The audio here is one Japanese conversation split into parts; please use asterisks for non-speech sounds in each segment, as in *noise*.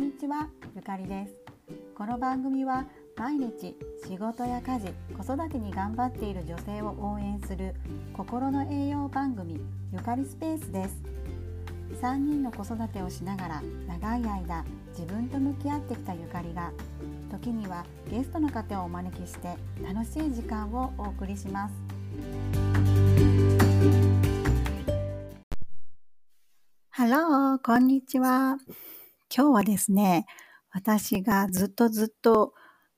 にちはゆかりです。この番組は毎日仕事や家事子育てに頑張っている女性を応援する心の栄養番組ゆかりスペースです。3人の子育てをしながら長い間自分と向き合ってきたゆかりが時にはゲストの方をお招きして楽しい時間をお送りします。ハローこんにちは。今日はですね私がずっとずっと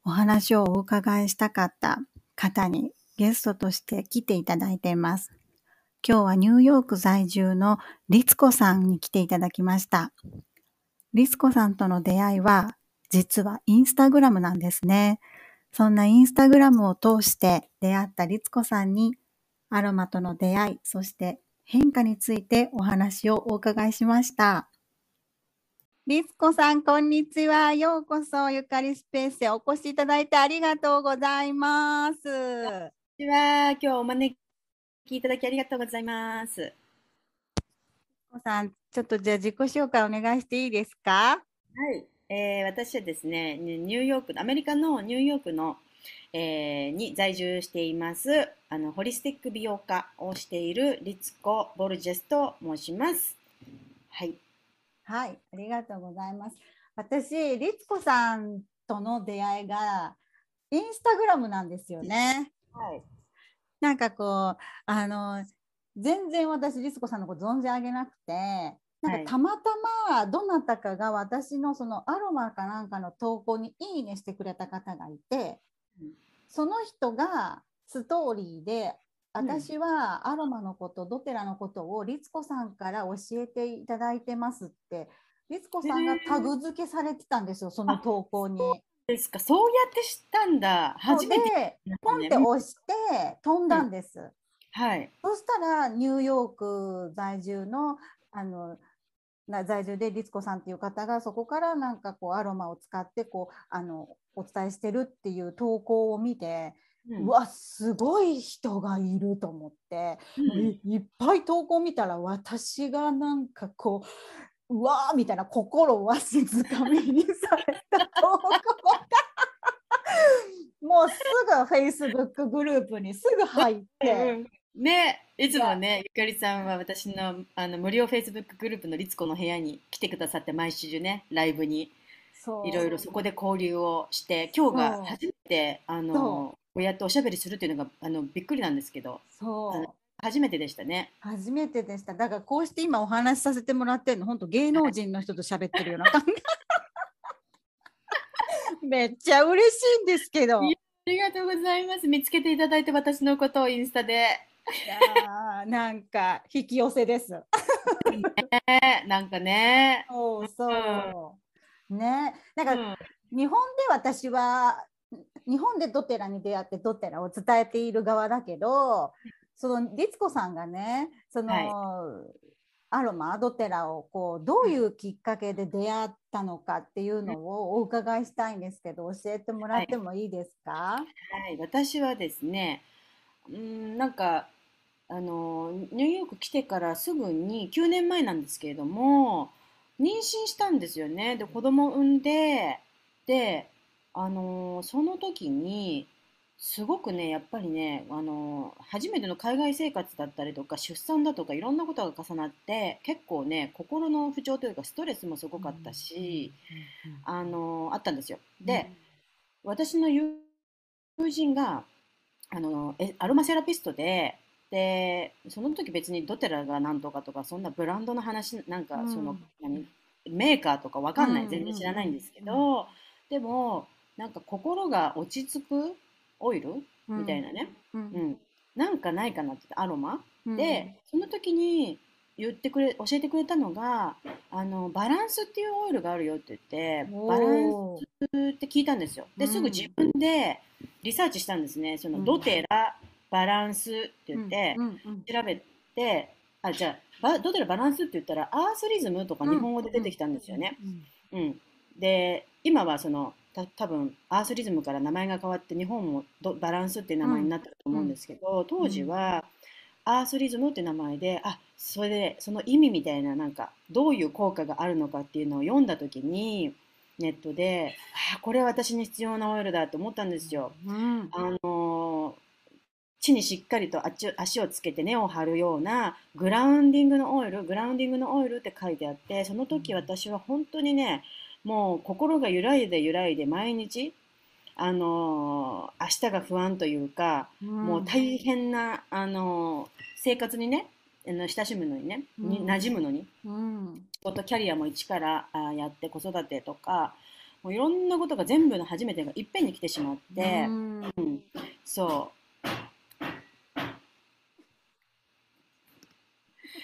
お話をお伺いしたかった方にゲストとして来ていただいています。今日はニューヨーク在住のリツコさんに来ていただきました。リツコさんとの出会いは実はインスタグラムなんですね。そんなインスタグラムを通して出会ったリツコさんにアロマとの出会い、そして変化についてお話をお伺いしました。リスコさん、こんにちは。ようこそ、ゆかりスペースへお越しいただいてありがとうございます。こんにちは。今日お招きいただきありがとうございます。リスコさん、ちょっとじゃあ自己紹介お願いしていいですか？はい、えー、私はですね、ニューヨーク、アメリカのニューヨークの、えー、に在住しています、あの、ホリスティック美容家をしているリツコ・ボルジェスと申します。はい。はい、ありがとうございます。私、律子さんとの出会いがインスタグラムなんですよね。はい。なんかこう、あの、全然私、律子さんのこと存じ上げなくて、なんかたまたまどなたかが私のそのアロマかなんかの投稿にいいねしてくれた方がいて、その人がストーリーで私はアロマのこと、ドテラのことを律子さんから教えていただいてますって、律子さんがタグ付けされてたんですよ、その投稿に。ですか、そうやって知ったんだ。初めて、ポンって押して飛んだんです。うん、はい。そしたらニューヨーク在住のあの在住で律子さんっていう方がそこからなんかこうアロマを使ってこうあのお伝えしてるっていう投稿を見てうわすごい人がいると思って、うん、いっぱい投稿見たら私がなんかこううわーみたいな心をわしづかみにされた投稿が。もうすぐフェイスブックグループにすぐ入って。ねいつもね、ゆかりさんは私のあの無料フェイスブックグループの律子の部屋に来てくださって、毎週ね、ライブに。いろいろそこで交流をして、今日が初めてあのこうやっておしゃべりするっていうのがあのびっくりなんですけどそう。初めてでしたね。初めてでした。だからこうして今お話しさせてもらってるの本当芸能人の人と喋ってるような感じ。*laughs* めっちゃ嬉しいんですけど。ありがとうございます。見つけていただいて私のことをインスタで。いやなんか引き寄せです。*laughs* ね、なんかね。そうそう。ね、なんか、うん、日本で私は日本でドテラに出会ってドテラを伝えている側だけどその律子さんがねその、はい、アロマドテラをこうどういうきっかけで出会ったのかっていうのをお伺いしたいんですけど教えてもらってもいいですか、はい、はい、私はですねうんなんかあのニューヨーク来てからすぐに9年前なんですけれども妊娠したんですよね。で子供産んでであのその時にすごくねやっぱりね、あの初めての海外生活だったりとか出産だとかいろんなことが重なって結構ね心の不調というかストレスもすごかったし、あのあったんですよ。で、私の友人があのえアロマセラピストででその時別にドテラが何とかとかそんなブランドの話なんかその、何メーカーとかわかんない全然知らないんですけど、でもなんか心が落ち着くオイル？みたいなね、うん、うん、なんかないかなってアロマ、うん、でその時に言ってくれ教えてくれたのがあのバランスっていうオイルがあるよって言ってバランスって聞いたんですよ。ですぐ自分でリサーチしたんですね。そのドテラバランスって言って調べてあじゃあドテラバランスって言ったらアースリズムとか日本語で出てきたんですよね。うん、で今はそのた多分アースリズムから名前が変わって日本もどバランスっていう名前になったと思うんですけど、うん、当時はアースリズムって名前であそれでその意味みたいななんかどういう効果があるのかっていうのを読んだ時にネットで、あこれは私に必要なオイルだと思ったんですよ。うん。あの地にしっかりと足足をつけて根を張るようなグラウンディングのオイル、グラウンディングのオイルって書いてあって、その時私は本当にね、もう心が揺らいで揺らいで毎日、あの明日が不安というか、もう大変な、あの生活にね、あの親しむのにね、にうん馴染むのに、うん。仕事キャリアも一からあやって子育てとか、もういろんなことが全部の初めてがいっぺんに来てしまって、うんうん、そ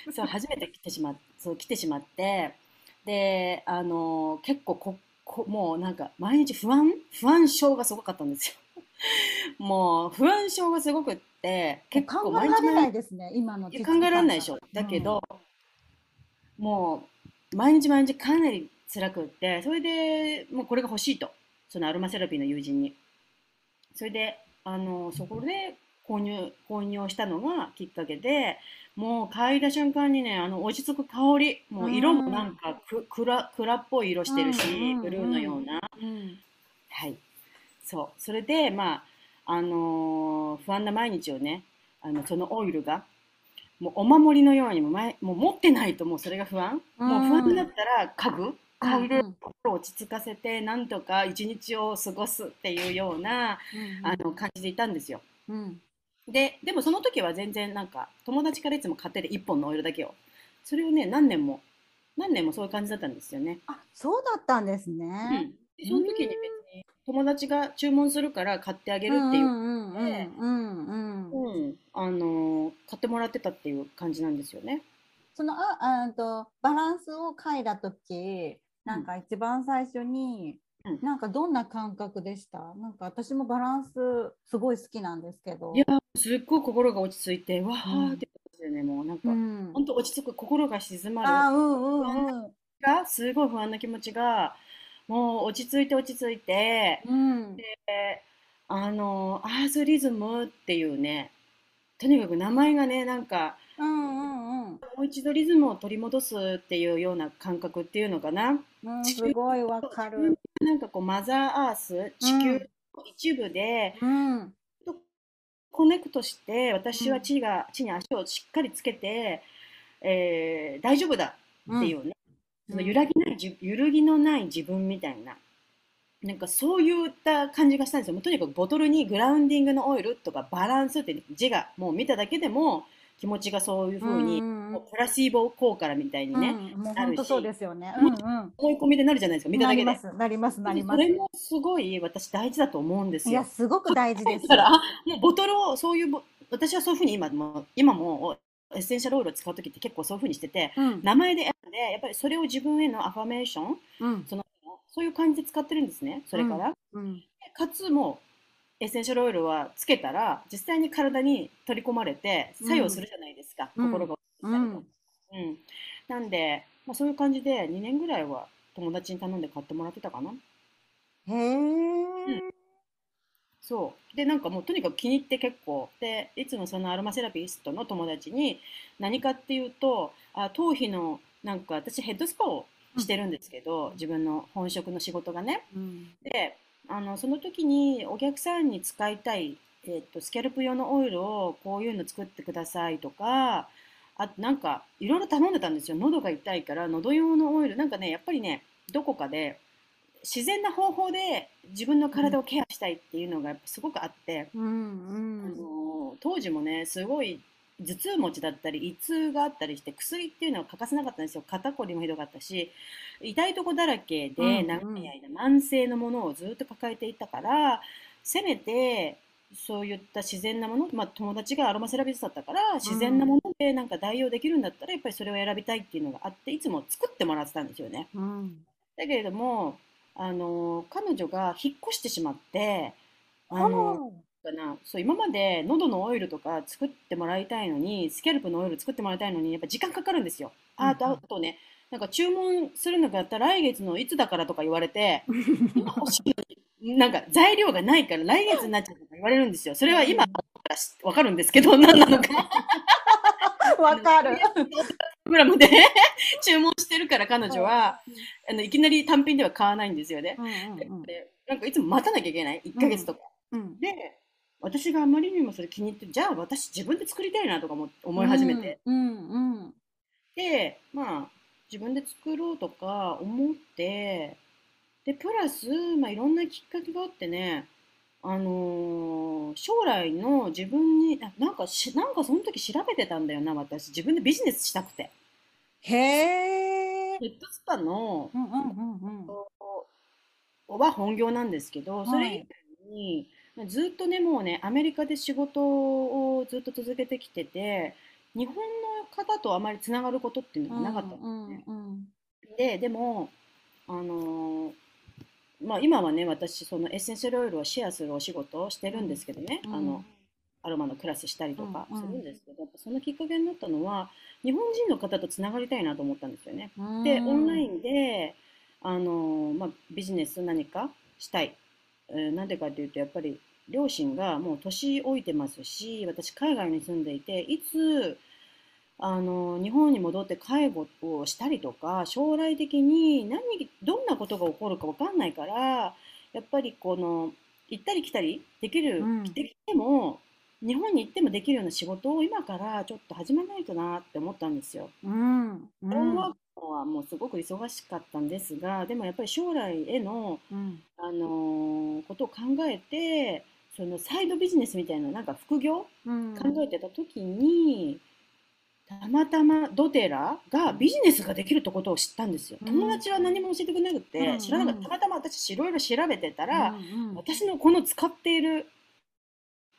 う。そう、初めて来てしまっ、そう、来てしまって、で、あの、結構こ、こ、もうなんか、毎日不安不安症がすごかったんですよ。*laughs* もう、不安症がすごくって、結構考えられない日ですね、今の考えられないでしょ。だけど、もう、毎日毎日かなり辛くって、それで、もうこれが欲しいと。そのアロマセラピーの友人に。それで、あの、そこで購入、購入をしたのがきっかけで、もう嗅いだ瞬間にね、あの、落ち着く香り、もう色もなんかく、暗、暗っぽい色してるしブルーのような。うん。はい。そう。それで、まあ、あのー不安な毎日をね、あの、そのオイルが、もうお守りのようにも前、もう持ってないともうそれが不安。もう不安になったら嗅ぐ。嗅いでうん心を落ち着かせて、なんとか一日を過ごすっていうような、あの、感じでいたんですよ。うん。で、でもその時は全然なんか、友達からいつも買ってて1本のオイルだけを。それをね、何年も、何年もそういう感じだったんですよね。あ、そうだったんですうね。ん。でその時に別に友達が注文するから買ってあげるっていううんうんうんうんうん。うん、あのー買ってもらってたっていう感じなんですよね。そのああーとバランスを書いた時なんか一番最初に、うんなんかどんな感覚でした？なんか私もバランスすごい好きなんですけど。いや、すっごい心が落ち着いて、わうん。ーって感じでね、もう。なんか、うん、本当落ち着く、心が静まる。あーうんうんうん。が、すごい不安な気持ちが、もう落ち着いて落ち着いて、うん。であのーアースリズムっていうね、とにかく名前がね、なんか、うんうんうんもう一度リズムを取り戻すっていうような感覚っていうのかな。うんすごいわかる。なんかこう、マザーアース、地球の一部で、うんコネクトして、私は地が、地に足をしっかりつけて、えー大丈夫だっていうね、その揺らぎないじ、揺るぎのない自分みたいな、なんかそういった感じがしたんですよ。もうとにかくボトルにグラウンディングのオイルとかバランスって字がもう見ただけでも気持ちがそういう風に、うんうんもうプラシーボ効果みたいにね、うん、もう本当そうですよね。ううんんうん。思い込みでなるじゃないですか、見ただけでなりま。すなりますなります。それもすごい私大事だと思うんですよいや。すごく大事ですだから、*laughs* あ、もうボトルを、そういうボ、私はそういうふうに今も、今もエッセンシャルオイルを使うときって結構そういうふうにしてて、うん名前で選んで、やっぱりそれを自分へのアファメーション、うんその、そういう感じで使ってるんですね、それから。うんかつもう、エッセンシャルオイルはつけたら、実際に体に取り込まれて作用するじゃないですか、うん心が落ち着いたりとうんうん。なんで、まあ、そういう感じで2年ぐらいは友達に頼んで買ってもらってたかな。へえ。そう。で、なんかもうとにかく気に入って結構。で、いつもそのアロマセラピストの友達に何かっていうと、あ頭皮の、なんか私ヘッドスパをしてるんですけど、自分の本職の仕事がね。うんで、あの、その時にお客さんに使いたい、えっと、スキャルプ用のオイルをこういうの作ってくださいとか、あとなんかいろいろ頼んでたんですよ。喉が痛いから喉用のオイル。なんかね、やっぱりね、どこかで自然な方法で自分の体をケアしたいっていうのがすごくあって、うんあうんの当時もね、すごい頭痛持ちだったり、胃痛があったりして、薬っていうのは欠かせなかったんですよ。肩こりもひどかったし、痛いとこだらけで長い間慢性のものをずっと抱えていたから、せめて、そういった自然なもの、まあ友達がアロマセラピストだったから、自然なものでなんか代用できるんだったら、やっぱりそれを選びたいっていうのがあって、いつも作ってもらってたんですよね。うんだけれども、あの、彼女が引っ越してしまって、ああの、かな、そう、今まで喉のオイルとか作ってもらいたいのに、スキャルプのオイル作ってもらいたいのに、やっぱ時間かかるんですよ。ああと、うんうんあとね、なんか注文するのがあったら来月のいつだからとか言われて、今 *laughs* 欲しいなんか材料がないから来月になっちゃうとか言われるんですよ。それは今わかるんですけど、何なのか。わかる。グラムで *laughs* 注文してるから彼女は、あのいきなり単品では買わないんですよね。うんうんうんでなんかいつも待たなきゃいけない1ヶ月とか。うんで私があまりにもそれ気に入ってじゃあ私自分で作りたいなとかも思い始めて、うんうんでまあ自分で作ろうとか思ってでプラス、まあ、いろんなきっかけがあってねあのー将来の自分にあなんかしなんかその時調べてたんだよな私。自分でビジネスしたくて。へえヘッドスパのうんうんうんうん。は本業なんですけど、い。それ以外に、まあずっとね、もうね、アメリカで仕事をずっと続けてきてて、日本の方とあまりつながることっていうのがなかったんですね。うんで、でも、あのーまあ今はね、私、そのエッセンシャルオイルをシェアするお仕事をしてるんですけどね、うんあの、アロマのクラスしたりとかうんうんするんですけど、やっぱそのきっかけになったのは、日本人の方とつながりたいなと思ったんですよね。うんで、オンラインで、あのまあ、ビジネス何かしたい。えーなんでかというと、やっぱり両親がもう年老いてますし、私海外に住んでいて、いつ、あの日本に戻って介護をしたりとか、将来的に何、どんなことが起こるかわかんないから、やっぱりこの、行ったり来たりできる、うん。できても、日本に行ってもできるような仕事を今からちょっと始めないとなって思ったんですよ。うん。うん。はもうすごく忙しかったんですが、でもやっぱり将来への、うん。あのーことを考えて、そのサイドビジネスみたいな、なんか副業？うん考えてた時に、たまたまドテラがビジネスができるってことを知ったんですよ。うん友達は何も教えてくれなくうて、ん知らなかった。たまたま私いろいろ調べてたら、うんうん私のこの使っている、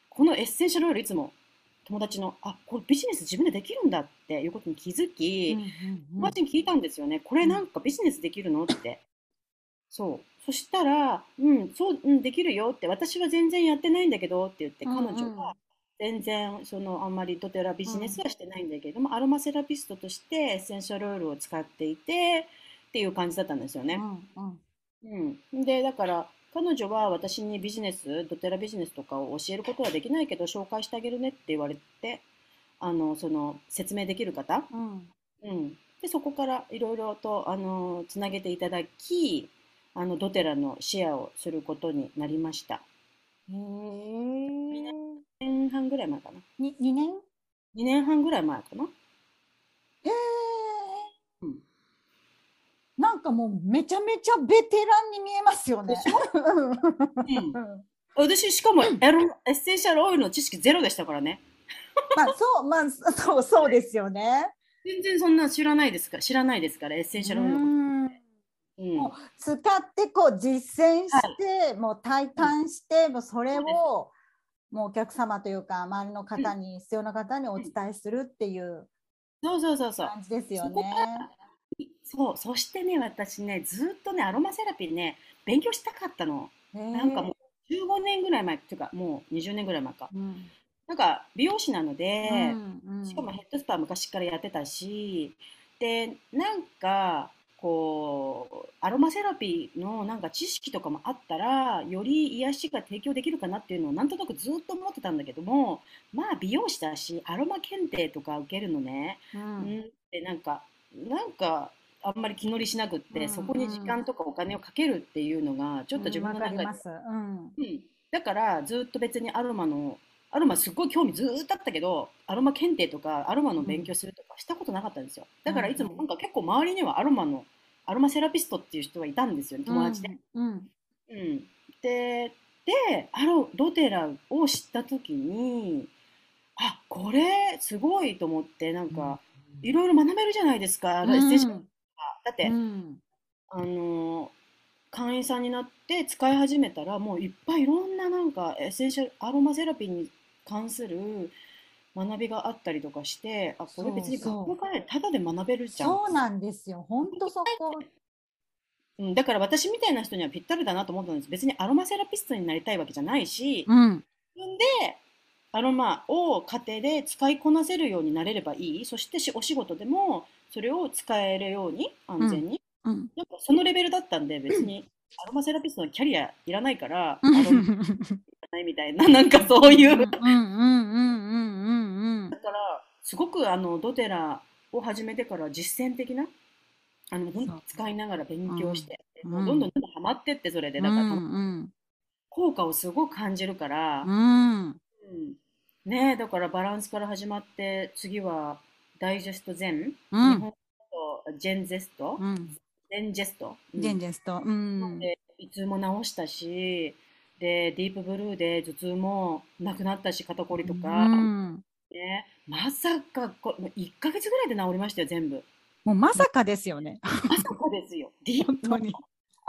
このエッセンシャルオイルいつも友達の、あ、これビジネス自分でできるんだっていうことに気づき、友達に聞いたんですよね。これなんかビジネスできるのって。そう。そしたら、うん、そう、うん、できるよって、私は全然やってないんだけどって言って、うんうん彼女は全然、その、あんまりドテラビジネスはしてないんだけれども、アロマセラピストとしてエッセンシャルオイルを使っていて、っていう感じだったんですよね。うんうんうん。で、だから、彼女は私にビジネス、ドテラビジネスとかを教えることはできないけど、紹介してあげるねって言われて、あの、その、説明できる方、うんうん。で、そこからいろいろと、あの、つなげていただき、あの、ドテラのシェアをすることになりました。へえ2年半ぐらい前かな。に二年？2年半ぐらい前かな。へえうん。なんかもうめちゃめちゃベテランに見えますよね。うん。私、しかもエロ、エッセンシャルオイルの知識ゼロでしたからね。まあそうまあそうそうですよね。全然そんな知らないですから、知らないですから、エッセンシャルオイルのこと。う使ってこう実践して、もう体感して、もうそれをもうお客様というか周りの方に、必要な方にお伝えするっていうそうそうそうそう。感じですよね。そう、そしてね、私ね、ずっとね、アロマセラピーね、勉強したかったの。ななんかもう、15年ぐらい前、っていうか、もう20年ぐらい前か。うんなんか、美容師なので、うんうんしかもヘッドスパ昔からやってたし、で、なんか、こう、アロマセラピーのなんか知識とかもあったら、より癒しが提供できるかなっていうのをなんとなくずっと思ってたんだけども、まあ美容師だし、アロマ検定とか受けるのね、ううん。んってなんか、なんか、あんまり気乗りしなくって、うんそこに時間とかお金をかけるっていうのが、ちょっと自分の中で。うん。うん、だからずっと別にアロマのアロマすっごい興味ずーっとあったけどアロマ検定とかアロマの勉強するとかしたことなかったんですよ。だからいつもなんか結構周りにはアロマのアロマセラピストっていう人はいたんですよね友達で。うん。うん、ででアロ doTERRA を知った時にあこれすごいと思ってなんかいろいろ学べるじゃないですか、うん。エッセンシャルだって、うん。あのー会員さんになって使い始めたらもういっぱいいろんななんかエッセンシャルアロマセラピーに関する学びがあったりとかしてあこれ別に学校からでタダで学べるじゃん。そうなんですよ。本当そこ。うん、だから私みたいな人にはぴったりだなと思ったんです。別にアロマセラピストになりたいわけじゃないしうん。自分でアロマを家庭で使いこなせるようになれればいい。そしてしお仕事でもそれを使えるように安全に、うん。なんかそのレベルだったんで別にアロマセラピストのキャリアいらないから、うん。アロマ。いらないみたいななんかそういう、うんうんうんうんうんうんだからすごくあのドテラを始めてから実践的な、あの、ほんそう。使いながら勉うん。強して、うもうどんどんん。どんどんハマってって、それで、うだから、ん。効果をすごく感じるかうら、ん。うんねえ、だからバランスから始まって、次はダイジェスト全、うん。日本とジェンゼスト、うん。ゼンジェスト、うジェンん。ジェスト。うん。で、胃痛も治したし、で、ディープブルーで頭痛もなくなったし、肩こりうとか、ん。ね、まさかこ、1ヶ月ぐらいで治りましたよ、全部。もうまさかですよね。まさかですよ。ディもう本当に。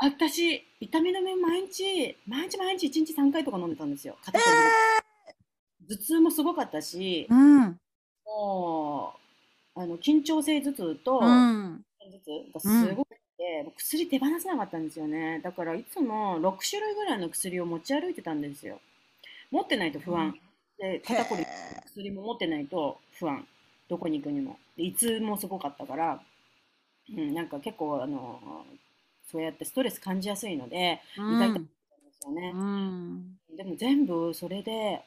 私、痛み止め毎日、毎日毎日1日3回とか飲んでたんですよ。え肩こりとか。頭痛もすごかったし、ー、うん。もう、あの、緊張性頭痛うと、ん。頭痛がうん。すごくて、薬手放せなかったんですよね。だからいつも6種類ぐらいの薬を持ち歩いてたんですよ。持ってないと不安。で、へ肩こり。薬も持ってないと不安。どこに行くにも。で、胃痛もすごかったから、うん、なんか結構、あの、そうやってストレス感じやすいので、痛かっん。たんですよね。うん。でも全部それで、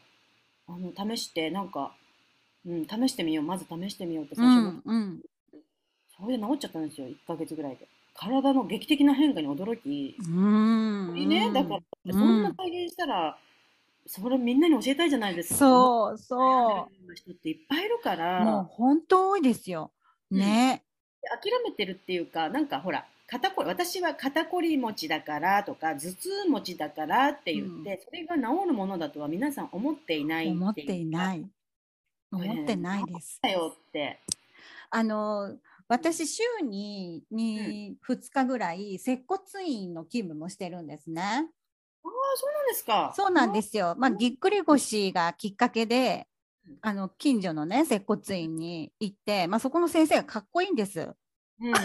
あの、試して、なんか、うん、試してみよう、まず試してみようってう最初思って、ん。うん。それで治っちゃったんですよ、1ヶ月ぐらいで。体の劇的な変化に驚き、うこれね、だから。そんなうん。体現したら、それみんなに教えたいじゃないですか。そう、そ人っていっぱいいるかう。もうら、本当多いですよ。ね。諦めてるっていうか、なんかほら、肩こり、私は肩こり持ちだからとか、頭痛持ちだからってうん。言って、それが治るものだとは皆さん思っていない思っていない。思ってないです。ったよって。あの、私、週に、うん。に2日ぐらい、接骨院の勤務もしてるんですね。ああ、そうなんですか。そうなんあですよ。まあ、ぎっくり腰がきっかけで、うんあの、近所のね、接骨院に行って、まあ、そこの先生がかっこいいんです。うんうん。*laughs*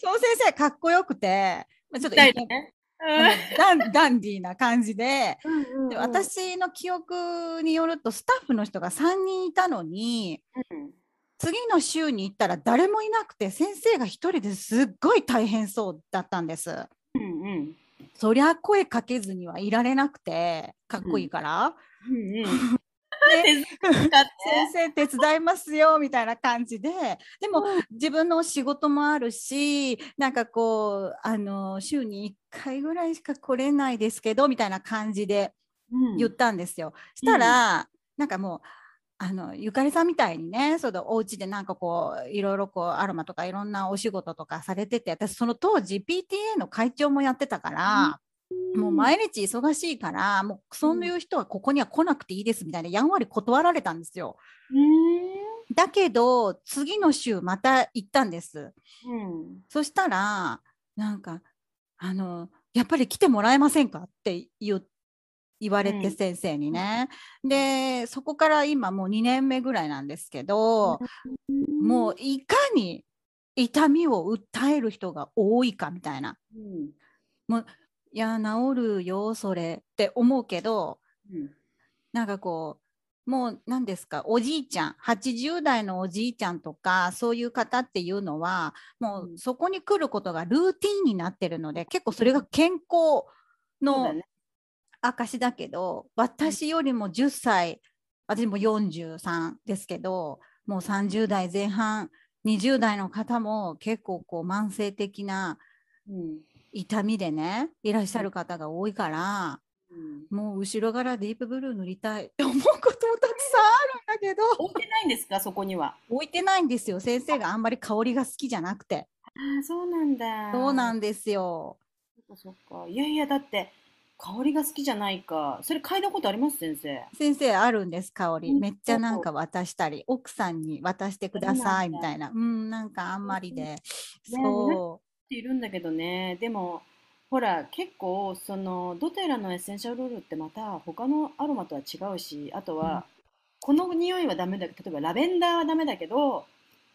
その先生かっこよくて、まあ、ちょっとダン、ダンディーな感じで、うんで。私の記憶によると、スタッフの人が3人いたのに、うん次の週に行ったら誰もいなくて、先生が一人ですっごい大変そうだったんです。うんうんそりゃ声かけずにはいられなくて、かっこいいうんから。うん。*laughs* 先生手伝いますよみたいな感じで、でもうん自分の仕事もあるし、なんかこう、あの、週に1回ぐらいしか来れないですけど、みたいな感じで言っうんたんですよ。しうんたら、なんかもう、あの、ゆかりさんみたいにね、そのお家でなんかこう、いろいろこう、アロマとかいろんなお仕事とかされてて、私その当時 PTA の会長もやってたから、もう毎日忙しいから、もうそういう人はここには来なくていいですみたいな、やんわり断られたんですよ。うんだけど、次の週また行ったんです。うんそしたら、なんか、あの、やっぱり来てもらえませんかって言う言われてうん先生にね。で、そこから今もう2年目ぐらいなんですけど、もういかに痛みを訴える人が多いかみたいな。うんもう、いや、治るよ、それって思うけど、うんなんかこう、もう何ですか、おじいちゃん、80代のおじいちゃんとか、そういう方っていうのは、もううんそこに来ることがルーティンになってるので、結構それが健康のね。証だけど、私よりも10歳、私も43ですけど、もう30代前半、20代の方も結構こう慢性的なうん痛みでね、いらっしゃる方が多いから、うんもう後ろからディープブルー塗りたいって *laughs* 思うこともたくさんあるんだけど、置いてないんですか、そこには。置いてないんですよ。先生があんまり香りが好きじゃなくて。ああ、そうなんだ。そうなんですよ。そっかそっか。いやいや、だって、香りが好きじゃないか。それ嗅いだことあります、先生？先生あるんです、香り。うんめっちゃなんか渡したり、奥さんに渡してくださいみたいな。うん、なんかあんまりで。そっているんだけどね。でも、ほら、結構、その、ドテラのエッセンシャルロールってまた他のアロマとは違うし、あとは、この匂いはダメだ、例えばラベンダーはダメだけど、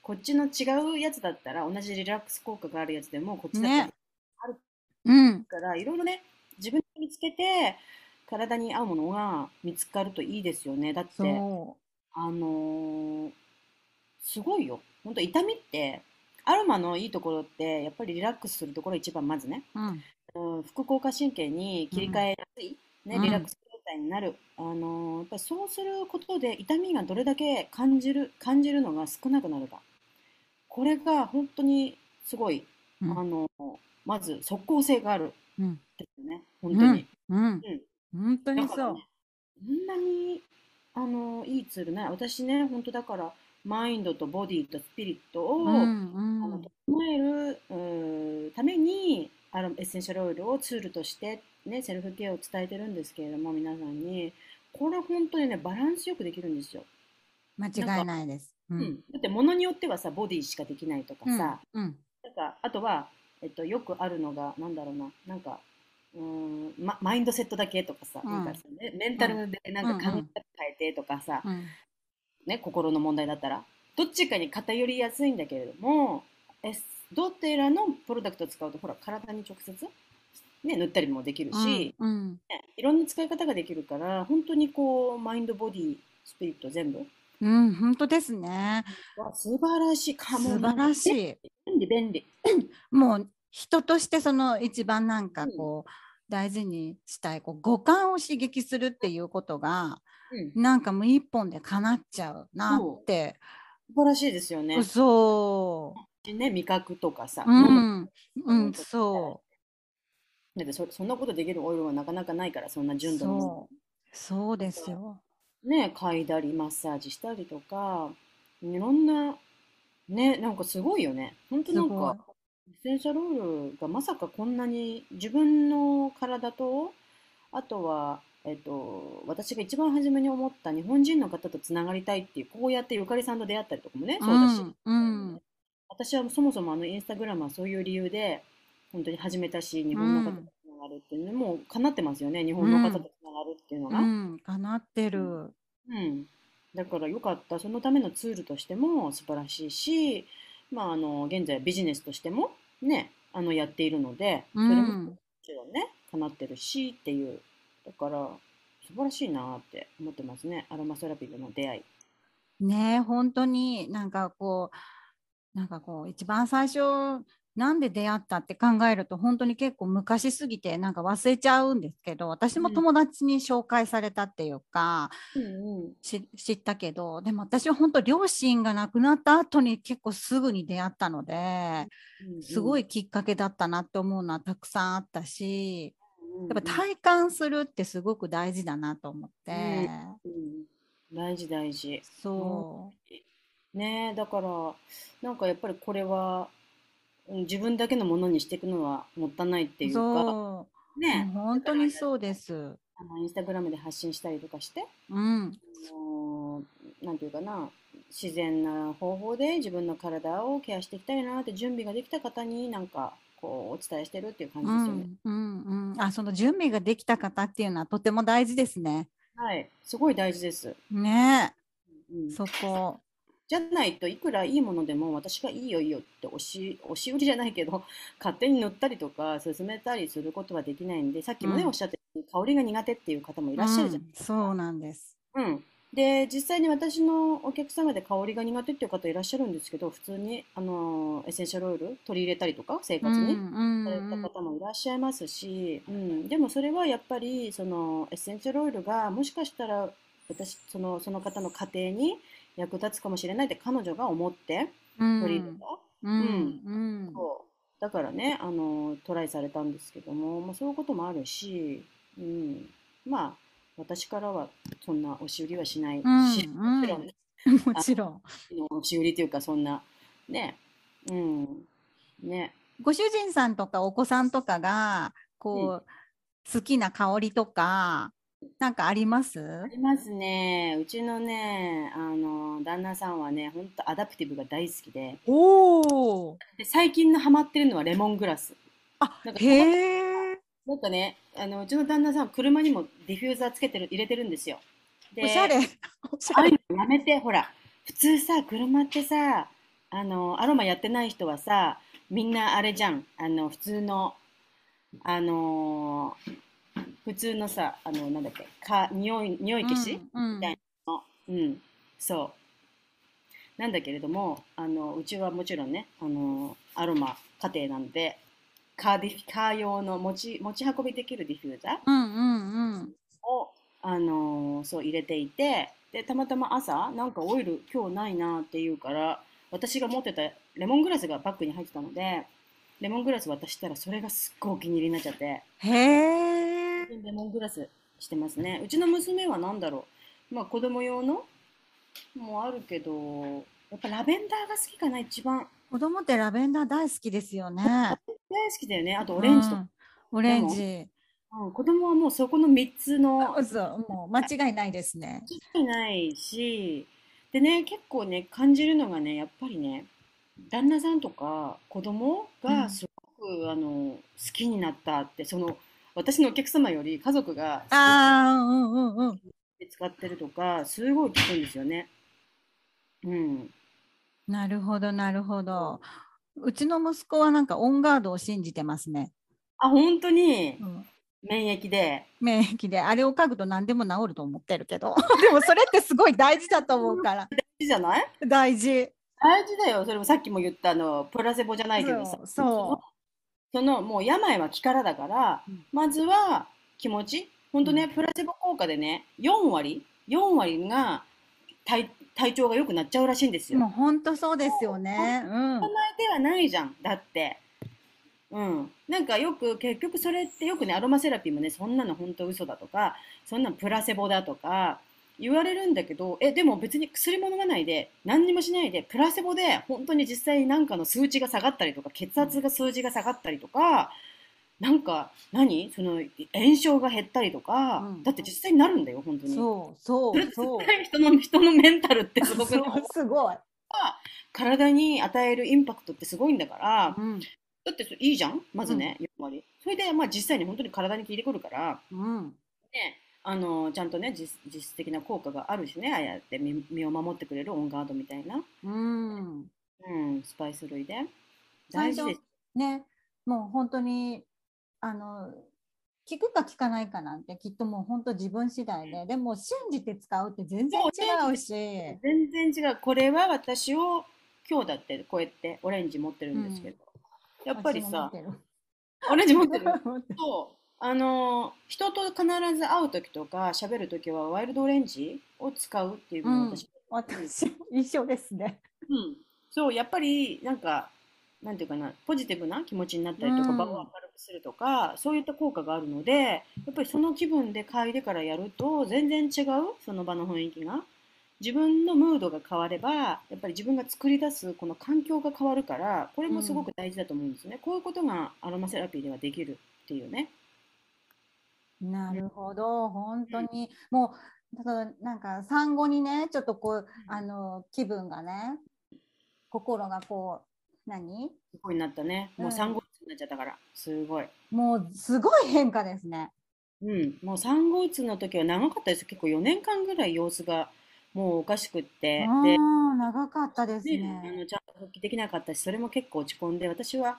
こっちの違うやつだったら、同じリラックス効果があるやつでも、こっちだったらねう。うん。から、いろいろね、見つけて、体に合うものが見つかるといいですよね。だって、そあのーすごいよ。本当痛みって、アロマのいいところって、やっぱりリラックスするところが一番まずね。う。うん。うん、副交感神経に切り替えやすい、ね、うんリラックス状態いになる。あのーやっぱりそうすることで痛みがどれだけ感じる、感じるのが少なくなるか。これが本当にすごい、うんあのーまず即効性があるうん。ですよね。本当に。うんうん。本当にそう。だからね、こんなに、あのーいいツールない。私ね、本当だから、マインドとボディとスピリットを、うんうあんの整えるうーためにあのエッセンシャルオイルをツールとして、ね、セルフケアを伝えてるんですけれども皆さんに。これ本当にねバランスよくできるんですよ、間違いないです。ううん。だって物によってはさボディしかできないとかうんさ、うん。なんかあとは、えっと、よくあるのがなんだろうな。なんかうーん、ま、マインドセットだけとかさ、うん。なんかさメメンタルでなんか考え方変えてとかさ、うん。ね、心の問題だったらどっちかに偏りやすいんだけれどもエスどてらのプロダクトを使うとほら体に直接、ね、塗ったりもできるし、うん。ねいろんな使い方ができるから本当にこうマインドボディスピリット全部うん、本当ですね。わ素晴らしい。素晴らしいい。便利便利もう人としてその一番なんかこう、大事にしたいこう五感を刺激するっていうことがうんなんかもう一本で叶っちゃうなって。素晴らしいですよねそね味覚とかさ、う。ん、うん、そだってそそんなことできるオイルはなかなかないからそんなう。純度のものそう。そうですよ。ね、嗅いだりマッサージしたりとか、いろんな、ね、なんかすごいよね。本当なんすごいか、エッセンシャルオイルがまさかこんなに自分の体と、あとは、えっと、私が一番初めに思った日本人の方とつながりたいっていう、こうやってゆかりさんと出会ったりとかもね、そうだし、うん、うん、私はそもそもあのインスタグラムはそういう理由で本当に始めたし、日本の方とつながるっていうのもう叶ってますよね、日本の方とつながるっていうのが。うん、叶ってる。うん、だからよかった、そのためのツールとしても素晴らしいし、まあ、あの現在ビジネスとしても、ね、あのやっているので、それももうん、ちろんね、叶ってるしっていう、だから素晴らしいなって思ってますね、アロマセラピーとの出会い。ねえ本当になんかこうなんかこう一番最初なんで出会ったって考えると本当に結構昔すぎてなんか忘れちゃうんですけど私もうん。友達に紹介されたっていうか、うんし知ったけどでも私は本当両親が亡くなった後に結構すぐに出会ったのでうん、すごい、いきっかけだったなって思うのはたくさんあったしうんやっぱ体感するってすごく大事だなと思って、うん。大事大事。そねえだからなんかやっぱりこれはうん自分だけのものにしていくのはもったいないってういうかね本当にそうです。あのインスタグラムで発信したりとかしてうん、あのなんていうかな自然な方法で自分の体をケアしていきたいなって準備ができた方になんかこうお伝えしてるっていう感うじですよね。ん、うん、うん。あ、その準備ができた方っていうのはとても大事ですね。はい、すごい大事です。ねうんえ、そこ。じゃないといくらいいものでも私がいいよいいよって押し押し売りじゃないけど *laughs* 勝手に塗ったりとか勧めたりすることはできないんでさっきもね、うん。おっしゃって香りが苦手っていう方もいらっしゃるじゃないうんそうなんです。うん、で実際に私のお客様で香りが苦手っていう方いらっしゃるんですけど普通にあのエッセンシャルオイル取り入れたりとか生活に。うん、された方もいらっしゃいますし、うん、でもそれはやっぱりそのエッセンシャルオイルがもしかしたら私そのその方の家庭に役立つかもしれないって彼女が思ってうん、取り入れた、うん、うん、そう。だからねあのトライされたんですけども、まあ、そういうこともあるし、うん、まあ私からはそんな押し売りはしないし、うんもちろんね。*laughs* もちろん。押し売りというかそんなね。うん。ね。ご主人さんとかお子さんとかが、こう、好きな香りとか、なんかあります？ありますねうちのねあの旦那さんはね本当アダプティブが大好きでおお。で最近のハマってるのはレモングラスあなん、かへえ。なんかねあのうちの旦那さんは車にもディフューザーつけてる入れてるんですよでおしゃれ。お *laughs* しああいゃれ。うのやめて、ほら、普通さ、車ってさ、あの、アロマやってない人はさ、みんなあれじゃん、あの、普通の、あのー普通のさ、あの、なんだっけ、か、匂い、匂い消し、うん、みたいうん、そう。なんだけれども、あの、うちはもちろんね、あの、アロマ家庭なんで、カーディフカー用の持ち、持ち運びできるディフューザーうん、うん、うん。をあのそう入れていてでたまたま朝なんかオイル今日ないなって言うから私が持ってたレモングラスがバッグに入ってたのでレモングラス渡したらそれがすっごいお気に入りになっちゃってへえ。レモングラスしてますね。うちの娘は何だろう。まあ子供用のもあるけどやっぱラベンダーが好きかな一番。子供ってラベンダー大好きですよね。*laughs* 大好きだよね。あとオレンジとか、うん。オレンジ。うん、子供はもうそこの3つの。*laughs* そう、もう間違いないですね。ないし、でね、結構ね、感じるのがね、やっぱりね、旦那さんとか子供うん。がすごく、あの好きになったって、その私のお客様より家族がああ、うんうんうん。使ってるとか、すごい聞くんですよね。うん。なるほど、なるほど。うちの息子はなんかオンガードを信じてますね。あ、本当に？うん、免疫で。免疫で、あれを嗅ぐと何でも治ると思ってるけど。*laughs* でもそれってすごい大事だと思うから。いいじゃない？大事。大事だよ。それもさっきも言ったあの、プラセボじゃないけどさそう、そそのもう病は気からだから、うんまずは気持ち、本当ね、プラセボ効果でね、4割、4割が体体調が良くなっちゃうらしいんですう。もうよ。本当そうですよね。うん。名前ではないじゃん、だって。うん。なんかよく、結局それってよくね、アロマセラピーもね、そんなの本当嘘だとか、そんなのプラセボだとか、言われるんだけど、え、でも別に薬も飲まないで、何にもしないで、プラセボで本当に実際になんかの数値が下がったりとか、血圧が数字が下がったりとか、なんか、何？その、炎症が減ったりとか、うんだって実際になるんだよ、本当に。そう、そう、そう。人の、人のメンタルってすごくすごい。体に与えるインパクトってすごいんだから、うん。だっていいじゃん？まずね、やっぱり。それで、まあ実際に本当に体に効いてくるから、うん。ね、あの、ちゃんとね、実実質的な効果があるしね、ああやって身身を守ってくれるオンガードみたいな、うん。うん、スパイス類で。最初大事です。ね、もう本当に、あの、聞くか聞かないかなんてきっともう本当自分次第で、でも信じて使うって全然違うし、全然違う。これは私を、今日だってこうやってオレンジ持ってるんですけど、やっぱりさ、オレンジ持ってる？*laughs* るそう。あの、人と必ず会う時とか喋る時はワイルドオレンジを使うっていうふうに私、一緒ですね。うん、そう、やっぱり、なんか、なんていうかな、ポジティブな気持ちになったりとか、うん場を明るくするとか、そういった効果があるので、やっぱりその気分で嗅いでからやると、全然違う、その場の雰囲気が。自分のムードが変われば、やっぱり自分が作り出すこの環境が変わるから、これもすごく大事だと思うんですね。こういうことがアロマセラピーではできるっていうね。なるほど、本当に、もう、だからなんか産後にね、ちょっとこう、あの、気分がね、心がこう、何？すごいなったね。もう産後うつになっちゃったから、すごい。もうすごい変化ですね。うん、もう産後うつの時は長かったです。結構4年間ぐらい様子がもうおかしくって。あで、あ、長かったですね、あね。のちゃんと復帰できなかったし、それも結構落ち込んで、私は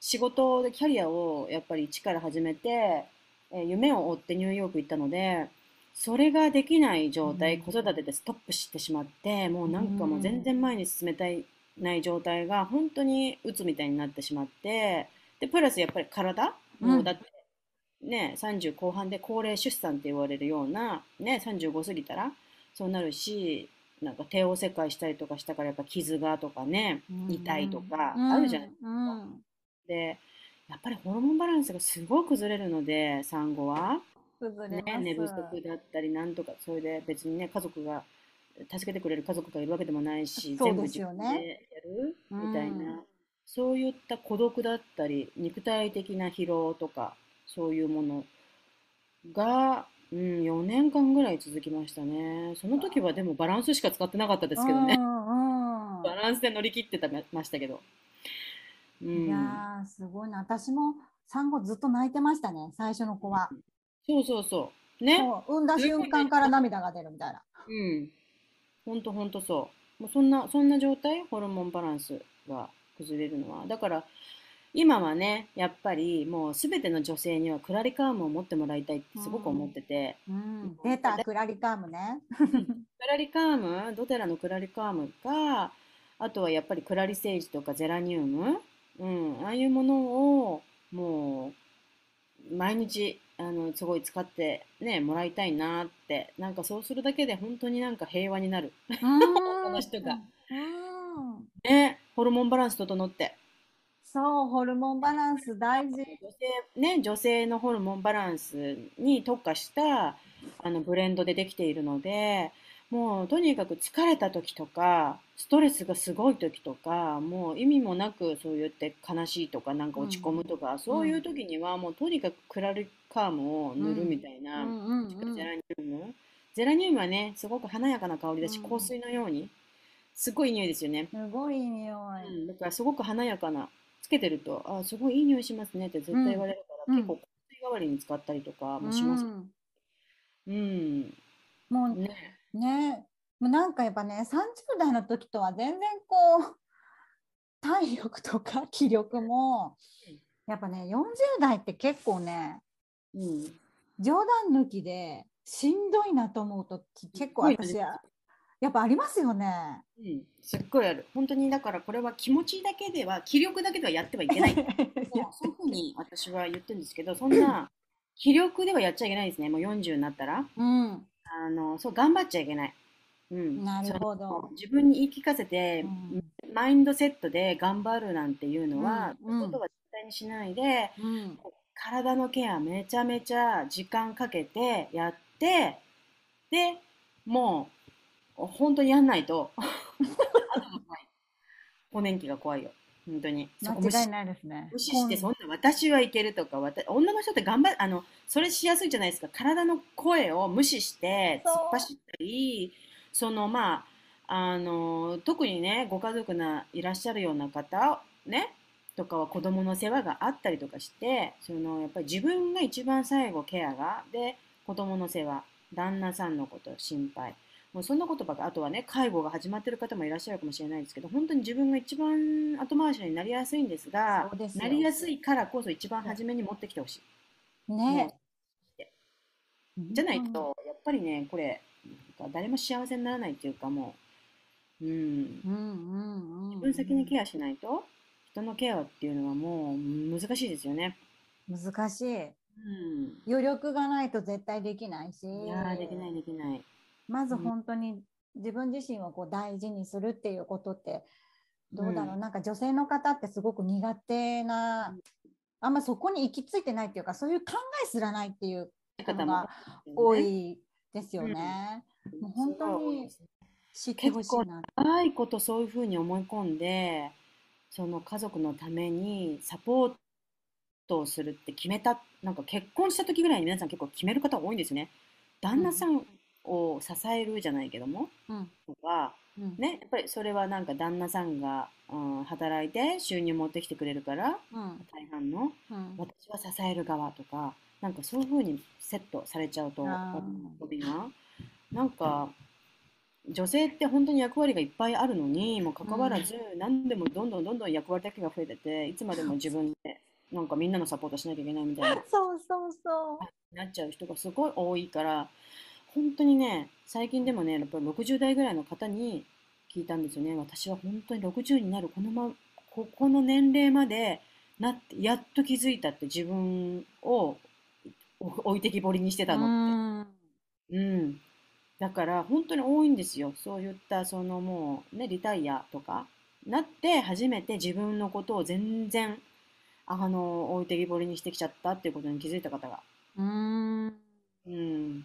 仕事でキャリアをやっぱり一から始めて、えー夢を追ってニューヨーク行ったので、それができない状態、うん。子育てでストップしてしまって、もうなんかもう全然前に進めたいない状態が本当に鬱みたいになってしまって、で、プラスやっぱり体、もうだってね、30後半で高齢出産って言われるような、ね、35過ぎたらそうなるし、なんか帝王切開したりとかしたからやっぱ傷がとかね、痛いとかあるじゃないうん。で、やっぱりホルモンバランスがすごく崩れるので、産後は。ね、崩れます。寝不足だったりなんとか、それで別にね、家族が、助けてくれる家族がいるわけでもないし、そう全部自分でやるみたいんそういった孤独だったり、肉体的な疲労とか、そういうものが、うん、4年間ぐらい続きましたね。その時はでもバランスしか使ってなかったですけどね。うんうんバランスで乗り切ってたましたけど。ういん。やー、すごいな。私も産後ずっと泣いてましたね、最初の子は。そうそうそう。ね。そう産んだ瞬間から涙が出るみたいな。うん。ほんとほんとそう。もうそんな、そんな状態、ホルモンバランスが崩れるのは。だから、今はね、やっぱりもうすべての女性にはクラリカームを持ってもらいたいってすごく思ってて、うん、出た、クラリカームね。*laughs* クラリカーム、ドテラのクラリカームか、あとはやっぱりクラリセージとかゼラニウム、うん、ああいうものをもう毎日あのすごい使ってねもらいたいなってなんかそうするだけで本当になんか平和になるう *laughs* こん。の人がうん。ねホルモンバランス整ってそう、ホルモンバランス大事。女性ね女性のホルモンバランスに特化したあのブレンドでできているのでもうとにかく疲れた時とかストレスがすごい時とかもう意味もなくそう言って悲しいとかなんか落ち込むとか、そういう時にはもうとにかくクラルカームを塗るみたいな、うん。うん。うん。ゼラニウム？ゼラニウムはねすごく華やかな香りだし、うん。香水のようにすごいいい匂いですよね、すごい匂い。うん、だからすごく華やかなつけてるとあすごいいい匂いしますねって絶対言われるから、うん。結構香水代わりに使ったりとかもします。うん。うん、もうね。ね、もうなんかやっぱね、30代の時とは全然こう、体力とか気力もうん、やっぱね、40代って結構ね、うん。冗談抜きでしんどいなと思うとき結構私は、やっぱありますよね。うん、すっごいある。本当にだからこれは気持ちだけでは気力だけではやってはいけない。*laughs* もうそういうふうに私は言ってるんですけどそんな気力ではやっちゃいけないですね。もう40になったら。うん、あのそう頑張っちゃいけない、うん、なるほど。自分に言い聞かせて、うん。マインドセットで頑張るなんていうのは、うん。ことは絶対にしないでうん、体のケアめちゃめちゃ時間かけてやってでもう本当にやんないと。更年期が怖いよ。本当に。間違いないですね。無視してそんな私はいけるとかわた女の人って頑張あのそれしやすいじゃないですか。体の声を無視して突っ走ったりそのまああの特にねご家族がいらっしゃるような方ねとかは子供の世話があったりとかしてそのやっぱり自分が一番最後ケアがで子供の世話旦那さんのこと心配もうそんなことばっかあとはね介護が始まってる方もいらっしゃるかもしれないですけど本当に自分が一番後回しになりやすいんですがなりやすいからこそ一番初めに持ってきてほしい。ね。じゃないとやっぱりねこれか誰も幸せにならないっていうかもう、うん、うんうんうん、自分先にケアしないと人のケアっていうのはもう難しいですよね。難しい。うん、余力がないと絶対できないし。いやーできないできない。まず本当に自分自身をこう大事にするっていうことってどうだろう、うんなんか女性の方ってすごく苦手な、うんあんまそこに行き着いてないっていうかそういう考えすらないっていう方が多いですよね。もう本当に知ってほしいな。長いことそういうふうに思い込んでその家族のためにサポートをするって決めたなんか結婚した時ぐらいに皆さん結構決める方多いんですよね。旦那さんを支えるじゃないけどもうん。とかうん。ねやっぱりそれはなんか旦那さんが、うん、働いて収入持ってきてくれるからうん。大半のうん。私は支える側とかなんかそういうふうにセットされちゃうとあー。喜びがなんか女性って本当に役割がいっぱいあるのにもかかわらず、何でもどんどんどんどん役割だけが増えてていつまでも自分でなんかみんなのサポートしなきゃいけないみたいな。*laughs* そうそうそう。なっちゃう人がすごい多いから本当にね最近でもねやっぱり60代ぐらいの方に聞いたんですよね。私は本当に60になるこのまここの年齢までなってやっと気づいたって自分をお置いてきぼりにしてたのって。うん。うん、だから本当に多いんですよ。そういったそのもうねリタイアとかなって初めて自分のことを全然あの置いてきぼりにしてきちゃったっていうことに気づいた方が。うんうん。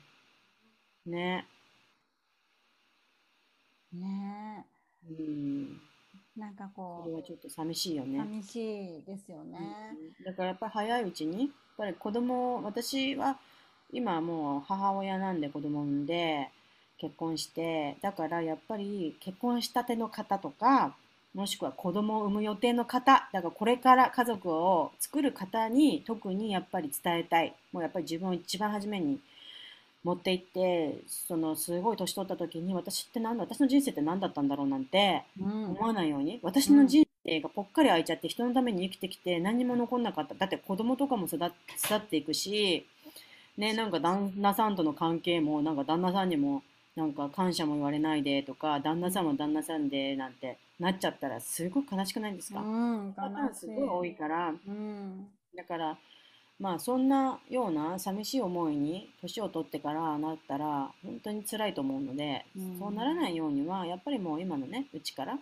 ね。ねうん。えなんかこそれはちょっと寂しいようね。寂しいですよね。うんだからやっぱり早いうちに、やっぱり子供、私は今もう母親なんで子供産んで結婚して、だからやっぱり結婚したての方とか、もしくは子供を産む予定の方、だからこれから家族を作る方に特にやっぱり伝えたい。もうやっぱり自分を一番初めに持っていって、そのすごい年取った時に私って何だ、私の人生って何だったんだろうなんて、うん思わないように私の人生がぽっかり空いちゃって人のために生きてきて何にも残んなかっただって子供とかも育っ育っていくしねなんか旦那さんとの関係もなんか旦那さんにもなんか感謝も言われないでとか旦那さんも旦那さんでなんてなっちゃったらすごい悲しくないですか、うん、パターンすごい多いからうん、だからまあそんなような寂しい思いに年を取ってからなったら本当に辛いと思うので、うん。そうならないようにはやっぱりもう今のねうちから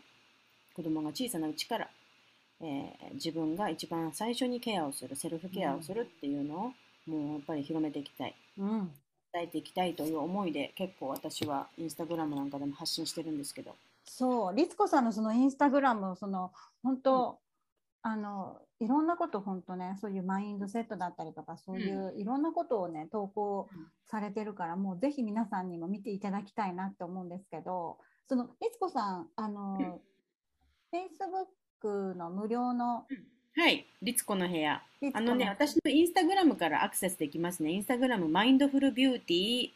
子供が小さなうちから、えー自分が一番最初にケアをするセルフケアをするっていうのをもうやっぱり広めていきたい。うん。伝えていきたいという思いで結構私はインスタグラムなんかでも発信してるんですけど。そう、律子さんのそのインスタグラム、その本当、あのいろんなこと本当ね、そういうマインドセットだったりとか、そういういろんなことをね、投稿うん。されてるから、もうぜひ皆さんにも見ていただきたいなって思うんですけど、その律子さん、あの、Facebook の無料のはい、リツコの部屋あのね、私のインスタグラムからアクセスできますね。インスタグラム、マインドフルビューティー、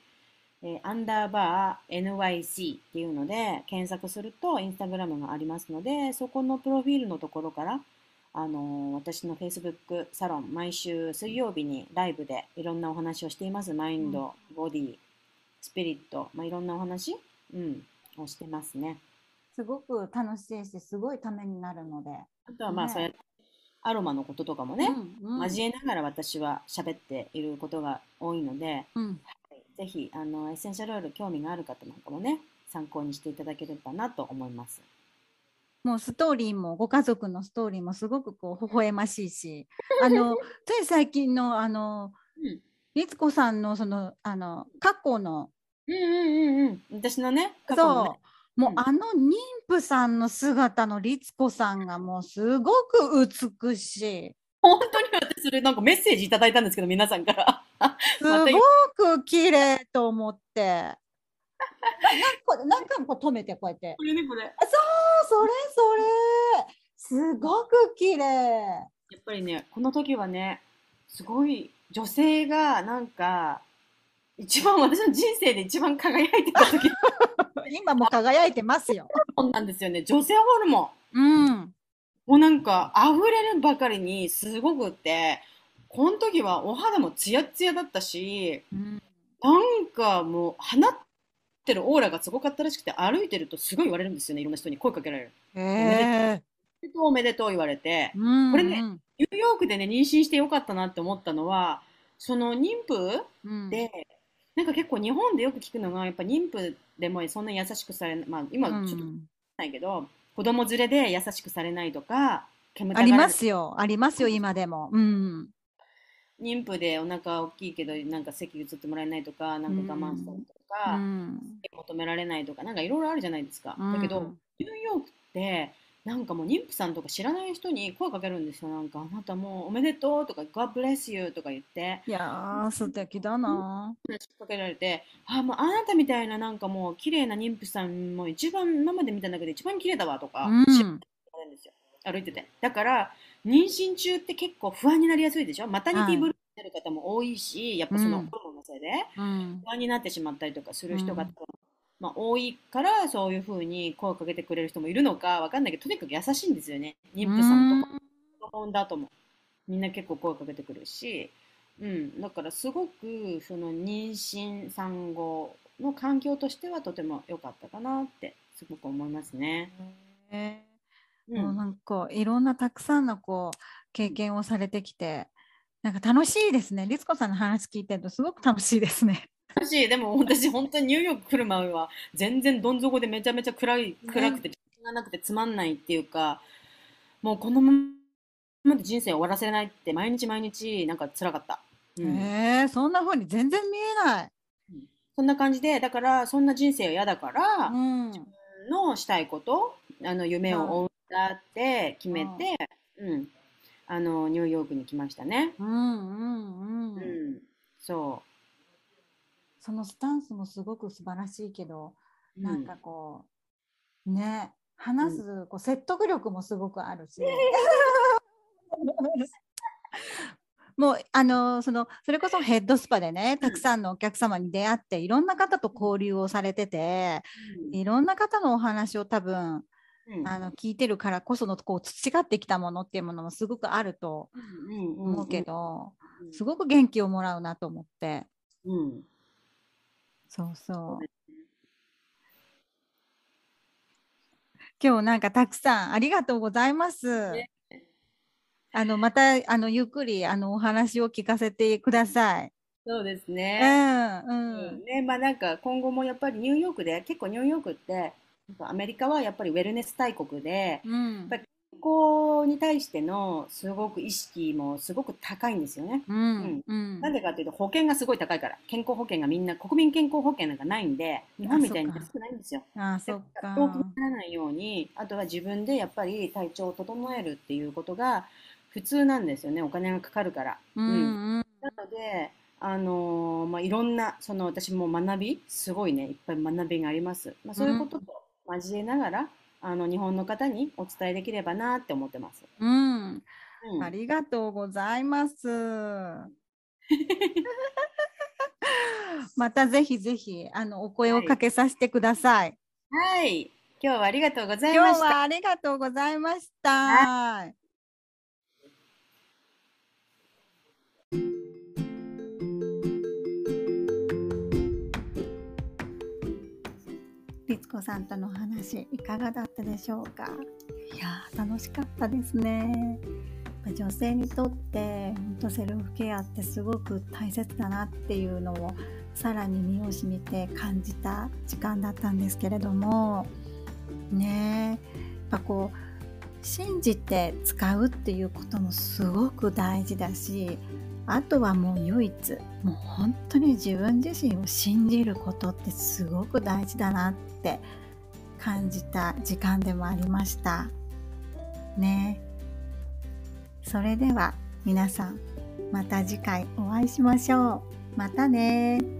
えーアンダーバー NYC っていうので検索するとインスタグラムがありますので、そこのプロフィールのところから、あのー私の Facebook サロン、毎週水曜日にライブでいろんなお話をしています。マインド、ボディ、スピリット、まあ、いろんなお話、うん、をしてますね。すごく楽しいし、すごいためになるので。あとはまあ、ねそうやってアロマのこととかもね、うんうん。交えながら私は喋っていることが多いので、うん。ぜひあのエッセンシャルオイル興味がある方なんかもね参考にしていただければなと思います。もうストーリーもご家族のストーリーもすごくこう微笑ましいし、*laughs* あのつい最近のあのうん。律子さんのそのあの過去のうんうんうんうん。私のね過去のねそうもううんあの妊婦さんの姿の律子さんがもうすごく美しい。本当に私それなんかメッセージいただいたんですけど皆さんから。すごく綺麗と思って。ななんか何回もこう止めてこうやって。これねこれ。やそうそれそれすごく綺麗。っぱりねこの時はねすごい女性がなんか一番私の人生で一番輝いてた時今も輝いてますよ。なんですよね女性ホルモン。うん。もうなんか溢れるばかりにすごくってこの時はお肌もツヤツヤだったしうんなんかもう放ってるオーラがすごかったらしくて歩いてるとすごい言われるんですよねいろんな人に声かけられる。へえ。おめでとうおめでとう言われてうんこれねうんニューヨークでね妊娠してよかったなって思ったのはその妊婦うんでなんか結構日本でよく聞くのがやっぱ妊婦でもそんな優しくされないまあ今ちょっとないけど、子供連れで優しくされないとかありますよ、ありますよ、今でも。うん。妊婦でお腹大きいけどなんか席移ってもらえないとかなんか我慢したりとうか、ん。求められないとかなんかいろいろあるじゃないですか、だけどニューヨークってなんかもう妊婦さんとか知らない人に声かけるんですよ。なんかあなたもうおめでとうとか God bless you とか言って。いやー、素敵だな。話しかけられてあもうあなたみたいななんかもう綺麗な妊婦さんも一番今まで見た中で一番綺麗だわとか、うん。知らないんですよ。歩いてて。だから妊娠中って結構不安になりやすいでしょ？マタニテはいィブルーになる方も多いし、やっぱそのうん。ホルモンのせいで、うん。不安になってしまったりとかする人が、うんまあ、多いからそういうふうに声をかけてくれる人もいるのかわかんないけどとにかく優しいんですよね。妊婦さんとか。子供だとも。みんな結構声かけてくるし、うん、だからすごくその妊娠産後の環境としてはとても良かったかなってすごく思いますね。へうん、ーもうなんかいろんなたくさんのこう経験をされてきて、なんか楽しいですね。律子さんの話聞いてるとすごく楽しいですね。しでも私本当にニューヨーク来る前は全然どん底でめちゃめちゃ暗い暗くて自信がなくてつまんないっていうかもうこのままで人生終わらせないって毎日毎日なんか辛かった、うん。へえ、そんな風に全然見えない。そんな感じでだからそんな人生は嫌だから、うん。のしたいことあの夢を追うんだって決めて、うん。あのニューヨークに来ましたね、うんうんうん。うん。そそのスタンスもすごく素晴らしいけど、う、なんかこう、ね、話す、こう説得力もすごくあるし。*laughs* もうあのそのそれこそヘッドスパでねたくさんのお客様に出会っていろんな方と交流をされてていろんな方のお話を多分うん。あの聞いてるからこそのこう培ってきたものっていうものもすごくあるとうんうん。思うけどうん。すごく元気をもらうなと思って。うんそうそう今日なんかたくさんありがとうございます。ねあの、また、あの、ゆっくり、あの、お話を聞かせてください。そうですうね。ん、ううん。んね、まあなんか今後もやっぱりニューヨークで、結構ニューヨークって、アメリカはやっぱりウェルネス大国で、やっうん、ぱり健康に対してのすごく意識もすごく高いんですよね。うん。なんでかっていうと保険がすごい高いから、健康保険がみんな国民健康保険なんかないんで、日あ、本み。たいに安くないんですよ。あ、だそっから病気にか。ならないように、あとは自分でやっぱり体調を整えるっていうことが普通なんですよね。お金がかかるから。ううん。ん、うん。なので、あのーまあ、いろんな、その私も学び、すごいね、いっぱい学びがあります。まあ、そういうこうん、とと交えながら、あの、日本の方にお伝えできればなって思ってます。うん。うん。ありがとうございます。*laughs* またぜひぜひ、あの、お声をかはい。けさせてください。はい。今日はありがとうございました。今日はありがとうございましはい。律子さんとの話いかがだったでしょうか？いやー楽しかったですね。女性にとって本当セルフケアってすごく大切だなっていうのをさらに身を染みて感じた時間だったんですけれどもねやっぱこう信じて使うっていうこともすごく大事だしあとはもう唯一もう本当に自分自身を信じることってすごく大事だなっって感じた時間でもありました。ね。それでは皆さんまた次回お会いしましょう。またね。